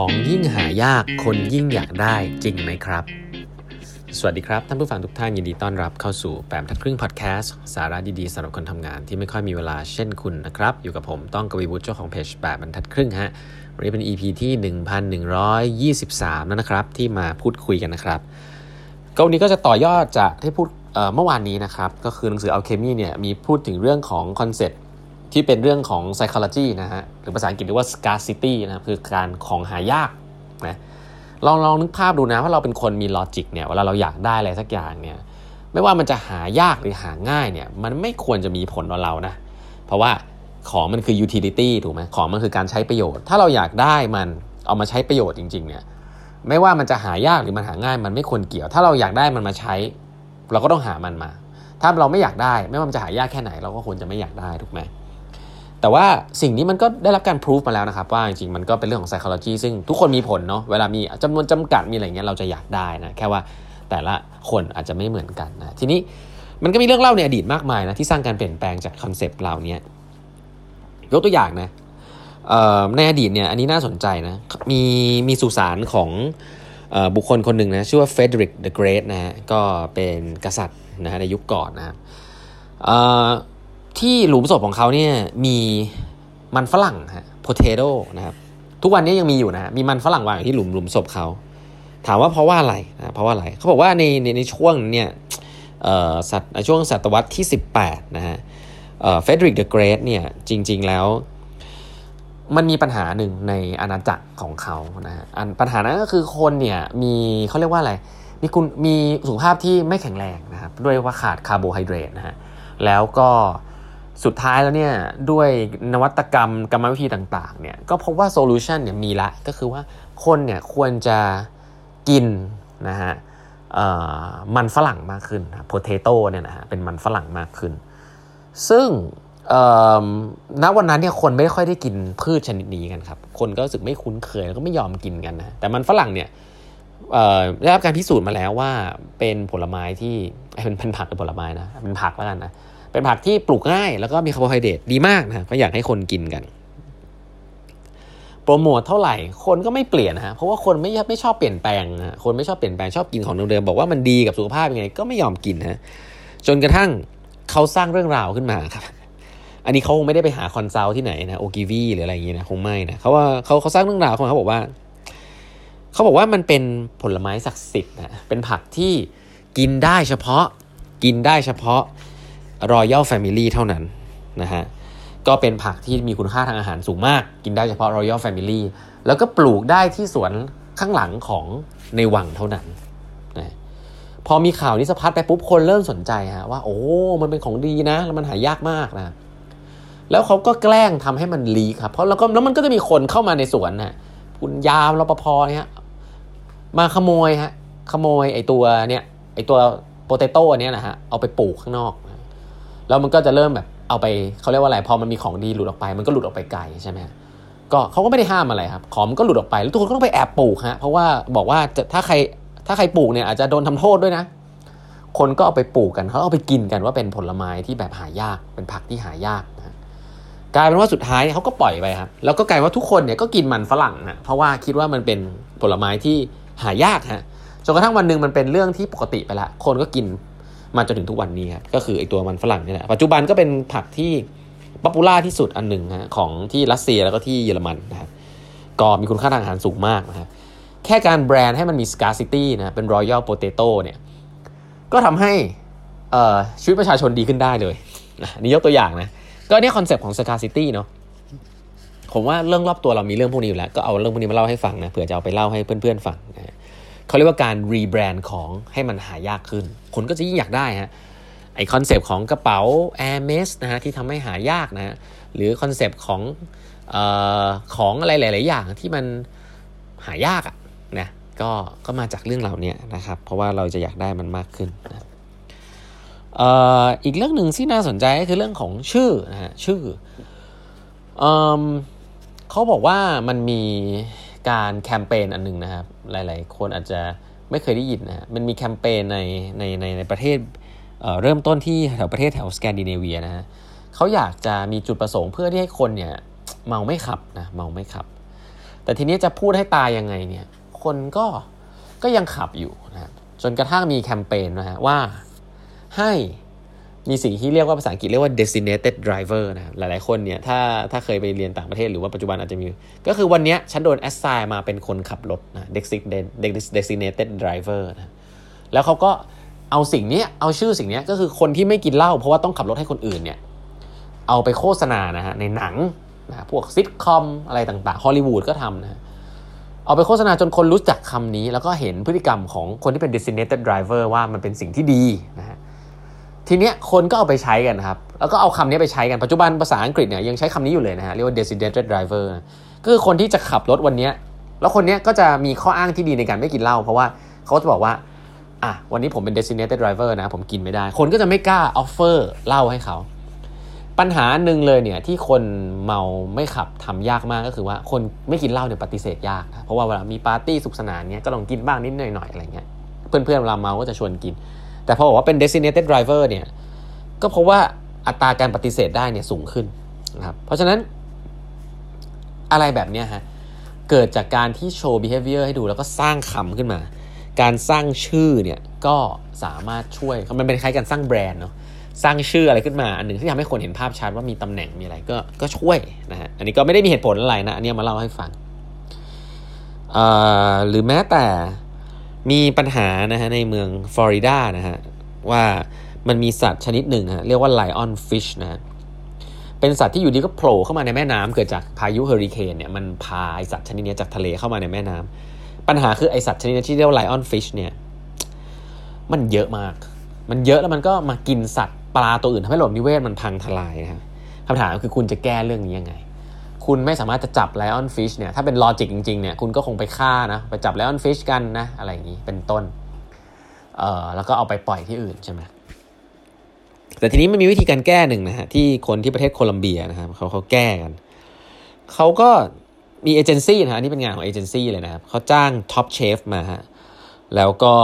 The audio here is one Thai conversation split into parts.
ของยิ่งหายากคนยิ่งอยากได้จริงไหมครับ สวัสดีครับ ท่านผู้ฟังทุกท่านยินดีต้อนรับเข้าสู่แปมทัดครึ่งพอดแคสต์สาระดีๆสำหรับคนทำงานที่ไม่ค่อยมีเวลาเช่นคุณนะครับ อยู่กับผมต้องกวีวุฒิเจ้าของเพจแปดบรรทัดครึ่งฮะวันนี้เป็น EP ที่ 1123 แล้วนะครับ ที่มาพูดคุยกันนะครับ ก็วันนี้ก็จะต่อยอดจากที่พูดเมื่อวานนี้นะครับ ก็คือหนังสือ Alchemy เนี่ยมีพูดถึงเรื่องของคอนเซ็ปต์ ที่เป็นเรื่องของ psychology นะฮะหรือภาษาอังกฤษเรียกว่า scarcity นะครับคือการของหายากนะลองลองนึกภาพดูนะว่าเราเป็นคนมีลอจิกเนี่ยเวลาเราอยากได้อะไรสักอย่างเนี่ยไม่ว่ามันจะหายากหรือหาง่ายเนี่ยมันไม่ควรจะมีผลต่อเรานะเพราะว่าของมันคือ utility ถูกไหมของมันคือการใช้ประโยชน์ ถ้าเราอยากได้มันเอามาใช้ประโยชน์จริงๆเนี่ยไม่ว่ามันจะหายากหรือมันหาง่าย มันไม่ควรเกี่ยว ถ้าเราอยากได้มันมาใช้ เราก็ต้องหามันมา ถ้าเราไม่อยากได้ ไม่ว่ามันจะหายากแค่ไหน เราก็ควรจะไม่อยากได้ถูกไหม แต่ว่าสิ่งนี้มันก็ได้รับการพิสูจมาแล้วนะครับ ว่าจริงๆมันก็เป็นเรื่องของ psychology ซึ่งทุกคนมีผลเนาะเวลามีจำนวนจำกัดมีอะไรเงี้ยเราจะอยากได้นะแค่ว่าแต่ละคนอาจจะไม่เหมือนกันนะทีนี้มันก็มีเรื่องเล่าในอดีตมากมายนะที่สร้างการเปลี่ยนแปลงจากคอนเซปต์เหล่านี้ยกตัวอย่างนะในอดีตเนี่ยอันนี้น่าสนใจนะมีมีสุสานของบุคคลคนหนึ่งนะชื่อว่า Frederick the Great นะฮะก็เป็นกษัตริย์นะในยุคก่อนนะครับ ที่หลุมศพของเขาเนี่ยมีมันฝรั่งฮะ potato นะครับ ทุกวันนี้ยังมีอยู่นะมีมันฝรั่งวางอยู่ที่หลุมหลุมศพเขา ถามว่าเพราะว่าอะไรนะเพราะว่าอะไรเขาบอกว่าในในในช่วงเนี่ยสัตในช่วงศตวรรษที่ 18 นะฮะ Frederick the Great เนี่ยจริง ๆ แล้วมันมีปัญหาหนึ่งในอาณาจักรของเขานะฮะปัญหานั้นก็คือคนเนี่ยมีเขาเรียกว่าอะไร มีคุณมีสุขภาพที่ไม่แข็งแรงนะครับ ด้วยว่าขาดคาร์โบไฮเดรตนะฮะ แล้วก็ สุดท้ายแล้วเนี่ยด้วยนวัตกรรมกรรมวิธีต่างๆเนี่ยก็พบว่า solution เนี่ยมีละก็คือว่าคนเนี่ยควรจะกินนะฮะมันฝรั่งมากขึ้น potato เนี่ยนะฮะเป็นมันฝรั่งมากขึ้น ซึ่งณวันนั้นเนี่ยคนไม่ค่อยได้กินพืชชนิดนี้กันครับ คนก็รู้สึกไม่คุ้นเคยแล้วก็ไม่ยอมกินกันนะแต่มันฝรั่งเนี่ยได้รับการพิสูจน์มาแล้วว่าเป็นผลไม้ที่เป็นผักหรือผลไม้นะเป็นผักแล้วกันนะ เป็นผักที่ปลูกง่าย แล้วก็มีคาร์โบไฮเดรตดีมากนะก็อยากให้คนกินกัน โปรโมทเท่าไหร่คนก็ไม่เปลี่ยนนะเพราะว่าคนไม่ไม่ชอบเปลี่ยนแปลงนะคนไม่ชอบเปลี่ยนแปลงชอบกินของเดิมๆบอกว่ามันดีกับสุขภาพยังไงก็ไม่ยอมกินนะจนกระทั่งเขาสร้างเรื่องราวขึ้นมาครับอันนี้เขาคงไม่ได้ไปหาคอนซัลที่ไหนนะโอกิวีหรืออะไรอย่างเงี้ยนะคงไม่นะเขาว่าเขาเขาสร้างเรื่องราวเขาเขาบอกว่า เขาบอกว่ามันเป็นผลไม้ศักดิ์สิทธิ์นะเป็นผักที่กินได้เฉพาะกินได้เฉพาะ Royal Family เท่านั้นนะฮะก็เป็นผักที่มีคุณค่าทางอาหารสูงมาก กินได้เฉพาะ Royal Family แล้วก็ปลูกได้ที่สวนข้างหลังของในวังเท่านั้นนะพอมีข่าวนี้สะพัดไปปุ๊บคนเริ่มสนใจฮะว่าโอ้ มันเป็นของดีนะแล้วมันหายากมากนะแล้วเขาก็แกล้งทำให้มันลีครับเพราะแล้วก็แล้วมันก็จะมีคนเข้ามาในสวนนะคุณยามรปภเนี่ยมาขโมยฮะขโมยไอตัวเนี่ยไอตัวโปเตโต้เนี่ยนะฮะเอาไปปลูกข้างนอก แล้วมันก็จะเริ่มแบบเอาไปเขาเรียกว่าอะไรพอมันมีของดีหลุดออกไป มันก็หลุดออกไปไกลใช่ไหมก็เขาก็ไม่ได้ห้ามอะไรครับของมันก็หลุดออกไปแล้วทุกคนก็ต้องไปแอบปลูกฮะเพราะว่าบอกว่าจะถ้าใครถ้าใครปลูกเนี่ยอาจจะโดนทำโทษด้วยนะ คนก็เอาไปปลูกกันเขาเอาไปกินกันว่าเป็นผลไม้ที่แบบหายากเป็นผักที่หายากนะกลายเป็นว่าสุดท้ายเขาก็ปล่อยไปครับแล้วก็กลายว่าทุกคนเนี่ยก็กินมันฝรั่งนะเพราะว่าคิดว่ามันเป็นผลไม้ที่หายากฮะจนกระทั่งวันหนึ่งมันเป็นเรื่องที่ปกติไปละ คนก็กิน มาจนถึงทุกวันนี้ครับก็คือไอตัวมันฝรั่งนี่แหละปัจจุบันก็เป็นผักที่popular ที่สุดอันหนึ่งนะของที่รัสเซียแล้วก็ที่เยอรมันนะครับก็มีคุณค่าทางอาหารสูงมากนะครับแค่การแบรนด์ให้มันมี scarcity นะเป็น royal potato เนี่ยก็ทำให้ชีวิตประชาชนดีขึ้นได้เลยนะนี่ยกตัวอย่างนะ ก็เนี่ยคอนเซปต์ของ scarcity เนาะผมว่าเรื่องรอบตัวเรามีเรื่องพวกนี้อยู่แล้ว ก็เอาเรื่องพวกนี้มาเล่าให้ฟังนะเผื่อจะเอาไปเล่าให้เพื่อนๆฟังนะ เขาเรียกว่าการ rebrand ของให้มันหายากขึ้น คนก็จะยิ่งอยากได้ฮะไอคอนเซปต์ของกระเป๋า Air m e s นะฮะที่ทำให้หายากนะฮะหรือคอนเซปต์ของออของอะไรหลาย ๆ อย่างที่มันหายากอะ่ะนะก็ก็มาจากเรื่องเหล่านี้นะครับ เพราะว่าเราจะอยากได้มันมากขึ้นนะอีกเรื่องหนึ่งที่น่าสนใจก็คือเรื่องของชื่อนะฮะชื่อเเขาบอกว่ามันมี การแคมเปญอันนึงนะครับ หลาย ๆ คนอาจจะไม่เคยได้ยินนะมันมีแคมเปญในในในในประเทศเเริ่มต้นที่แถวประเทศแถวสแกนดิเนเวียนะฮะเขาอยากจะมีจุดประสงค์เพื่อที่ให้คนเนี่ยเมาไม่ขับนะเมาไม่ขับ แต่ทีนี้จะพูดให้ตายยังไงเนี่ยคนก็ก็ยังขับอยู่นะจนกระทั่งมีแคมเปญนะฮะว่าให้ มีสิ่งที่เรียกว่าภาษาอังกฤษเรียกว่า designated driver นะครับหลายๆคนเนี่ยถ้าถ้าเคยไปเรียนต่างประเทศหรือว่าปัจจุบันอาจจะมี ก็คือวันนี้ฉันโดน assign มาเป็นคนขับรถนะ designated driver นะแล้วเขาก็เอาสิ่งนี้เอาชื่อสิ่งนี้ก็คือคนที่ไม่กินเหล้าเพราะว่าต้องขับรถให้คนอื่นเนี่ยเอาไปโฆษณานะฮะในหนังนะพวกซิทคอมอะไรต่างๆฮอลลีวูดก็ทำนะเอาไปโฆษณาจนคนรู้จักคำนี้ แล้วก็เห็นพฤติกรรมของคนที่เป็น designated driver ว่ามันเป็นสิ่งที่ดีนะฮะ ทีเนี้ยคนก็เอาไปใช้กันครับ แล้วก็เอาคำนี้ไปใช้กันปัจจุบันภาษาอังกฤษเนี่ยยังใช้คำนี้อยู่เลยนะฮะเรียกว่า designated driver ก็คือคนที่จะขับรถวันนี้แล้วคนนี้ก็จะมีข้ออ้างที่ดีในการไม่กินเหล้าเพราะว่าเขาจะบอกว่าอะวันนี้ผมเป็น designated driver นะผมกินไม่ได้ คนก็จะไม่กล้า offer เหล้าให้เขาปัญหาหนึ่งเลยเนี่ยที่คนเมาไม่ขับทำยากมากก็คือว่าคนไม่กินเหล้าเนี่ยปฏิเสธยากเพราะว่าเวลามีปาร์ตี้สุขสนานเนี่ยก็ลองกินบ้างนิดหน่อยๆอะไรเงี้ยเพื่อนๆเวลาเมาก็จะชวนกิน แต่พอบอกว่าเป็น designated driver เนี่ย ก็เพราะว่าอัตราการปฏิเสธได้เนี่ยสูงขึ้นนะครับ เพราะฉะนั้นอะไรแบบนี้ฮะ เกิดจากการที่โชว์ behavior ให้ดูแล้วก็สร้างคำขึ้นมา การสร้างชื่อเนี่ยก็สามารถช่วย มันเป็นคล้ายการสร้างแบรนด์เนาะ สร้างชื่ออะไรขึ้นมา อันหนึ่งที่ทำให้คนเห็นภาพชัดว่ามีตำแหน่งมีอะไรก็ก็ช่วยนะฮะ อันนี้ก็ไม่ได้มีเหตุผลอะไรนะ อันนี้มาเล่าให้ฟังหรือแม้แต่ มีปัญหานะฮะในเมืองฟลอริดานะฮะว่ามันมีสัตว์ชนิดหนึ่งฮะเรียกว่า lionfish นะเป็นสัตว์ที่อยู่ดีก็โผล่เข้ามาในแม่น้ำเกิดจากพายุเฮอริเคนเนี่ยมันพาไอสัตว์ชนิดนี้จากทะเลเข้ามาในแม่น้ำปัญหาคือไอสัตว์ชนิดนี้ที่เรียกว่า lionfish เนี่ยมันเยอะมาก มันเยอะแล้วมันก็มากินสัตว์ปลาตัวอื่นทำให้ระบบนิเวศมันพังทลายนะครับคำถามคือคุณจะแก้เรื่องนี้ยังไง คุณไม่สามารถจะจับ lionfish เนี่ยถ้าเป็น logic จริงๆเนี่ยคุณก็คงไปฆ่านะไปจับ lionfish กันนะอะไรอย่างนี้เป็นต้นเอ่อแล้วก็เอาไปปล่อยที่อื่นใช่ไหมแต่ทีนี้มันมีวิธีการแก้หนึ่งนะฮะที่คนที่ประเทศโคลัมเบียนะครับเขาเขาแก้กันเขาก็มีเอเจนซี่นะฮะนี่เป็นงานของเอเจนซี่เลยนะครับเขาจ้าง top chef มาฮะแล้วก็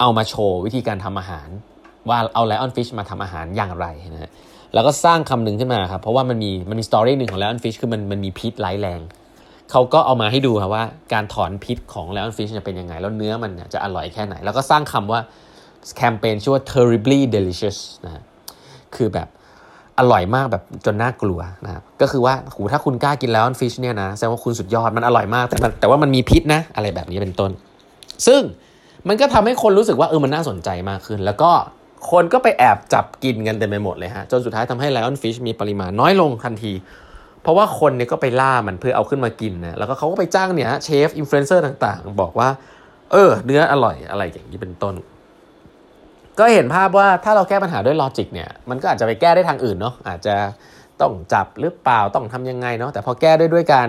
เอามาโชว์วิธีการทำอาหาร ว่าเอา lionfish มาทำอาหารอย่างไรนะฮะ แล้วก็สร้างคำหนึ่งขึ้นมาครับ เพราะว่ามันมีมันมี story หนึ่งของ lionfish คือมันมันมีพิษร้ายแรง เขาก็เอามาให้ดูครับว่าการถอนพิษของ lionfish จะเป็นยังไง แล้วเนื้อมันจะอร่อยแค่ไหน แล้วก็สร้างคำว่าแคมเปญชื่อว่า terribly delicious นะคือแบบอร่อยมากแบบจนน่ากลัวนะครับก็คือว่าหูถ้าคุณกล้ากิน lionfish เนี่ยนะแสดงว่าคุณสุดยอดมันอร่อยมาก แต่แต่ว่ามันมีพิษนะ อะไรแบบนี้เป็นต้น ซึ่งมันก็ทำให้คนรู้สึกว่าเออมันน่าสนใจมากขึ้น แล้วก็ คนก็ไปแอบจับกินกันเต็มไปหมดเลยฮะ จนสุดท้ายทำให้ lionfish มีปริมาณน้อยลงทันที เพราะว่าคนเนี่ยก็ไปล่ามันเพื่อเอาขึ้นมากินนะ แล้วก็เขาก็ไปจ้างเนี่ยเชฟอินฟลูเอนเซอร์ต่างๆ บอกว่า เออ เนื้ออร่อยอะไรอย่างนี้เป็นต้น ก็เห็นภาพว่าถ้าเราแก้ปัญหาด้วย logic เนี่ย มันก็อาจจะไปแก้ได้ทางอื่นเนาะ อาจจะต้องจับหรือเปล่า ต้องทำยังไงเนาะ แต่พอแก้ด้วยด้วยการ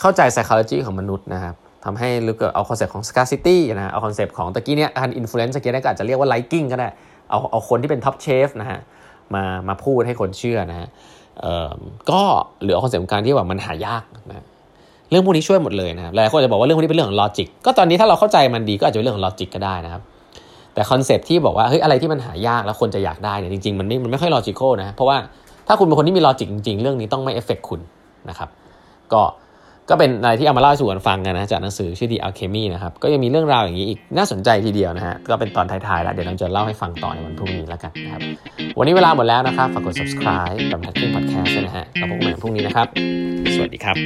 เข้าใจ psychology ของมนุษย์นะครับทำให้รู้เกิดเอาคอนเซปต์ของ scarcity นะ เอาคอนเซปต์ของตะกี้เนี่ยการ influence ตะกี้นี่ก็อาจจะเรียกว่า liking ก็ได้ เอาเอาคนที่เป็น top chef นะฮะมามาพูดให้คนเชื่อนะฮะก็หรือ concept การที่ว่ามันหายากนะเรื่องพวกนี้ช่วยหมดเลยนะครับหลายคนจะบอกว่าเรื่องพวกนี้เป็นเรื่องของ logic ก็ตอนนี้ถ้าเราเข้าใจมันดีก็อาจจะเป็นเรื่องของ logic ก็ได้นะครับ แต่ concept ที่บอกว่าเฮ้ยอะไรที่มันหายากแล้วคนจะอยากได้เนี่ยจริงๆมันไม่มันไม่ค่อย logical นะเพราะว่าถ้าคุณเป็นคนที่มี logic จริงๆ เรื่องนี้ต้องไม่ affect คุณนะครับ ก็ ก็เป็นอะไรที่เอามาเล่าสู่กันฟังกันนะจากหนังสือชื่อ The Alchemy นะครับก็ยังมีเรื่องราวอย่างนี้อีกน่าสนใจทีเดียวนะฮะก็เป็นตอนท้ายๆแล้วเดี๋ยวเราจะเล่าให้ฟังต่อในวันพรุ่งนี้แล้วกันนะครับวันนี้เวลาหมดแล้วนะครับฝากกด subscribe กับ Hacking Podcast นะฮะเราพบกันใหม่พรุ่งนี้นะครับ สวัสดีครับ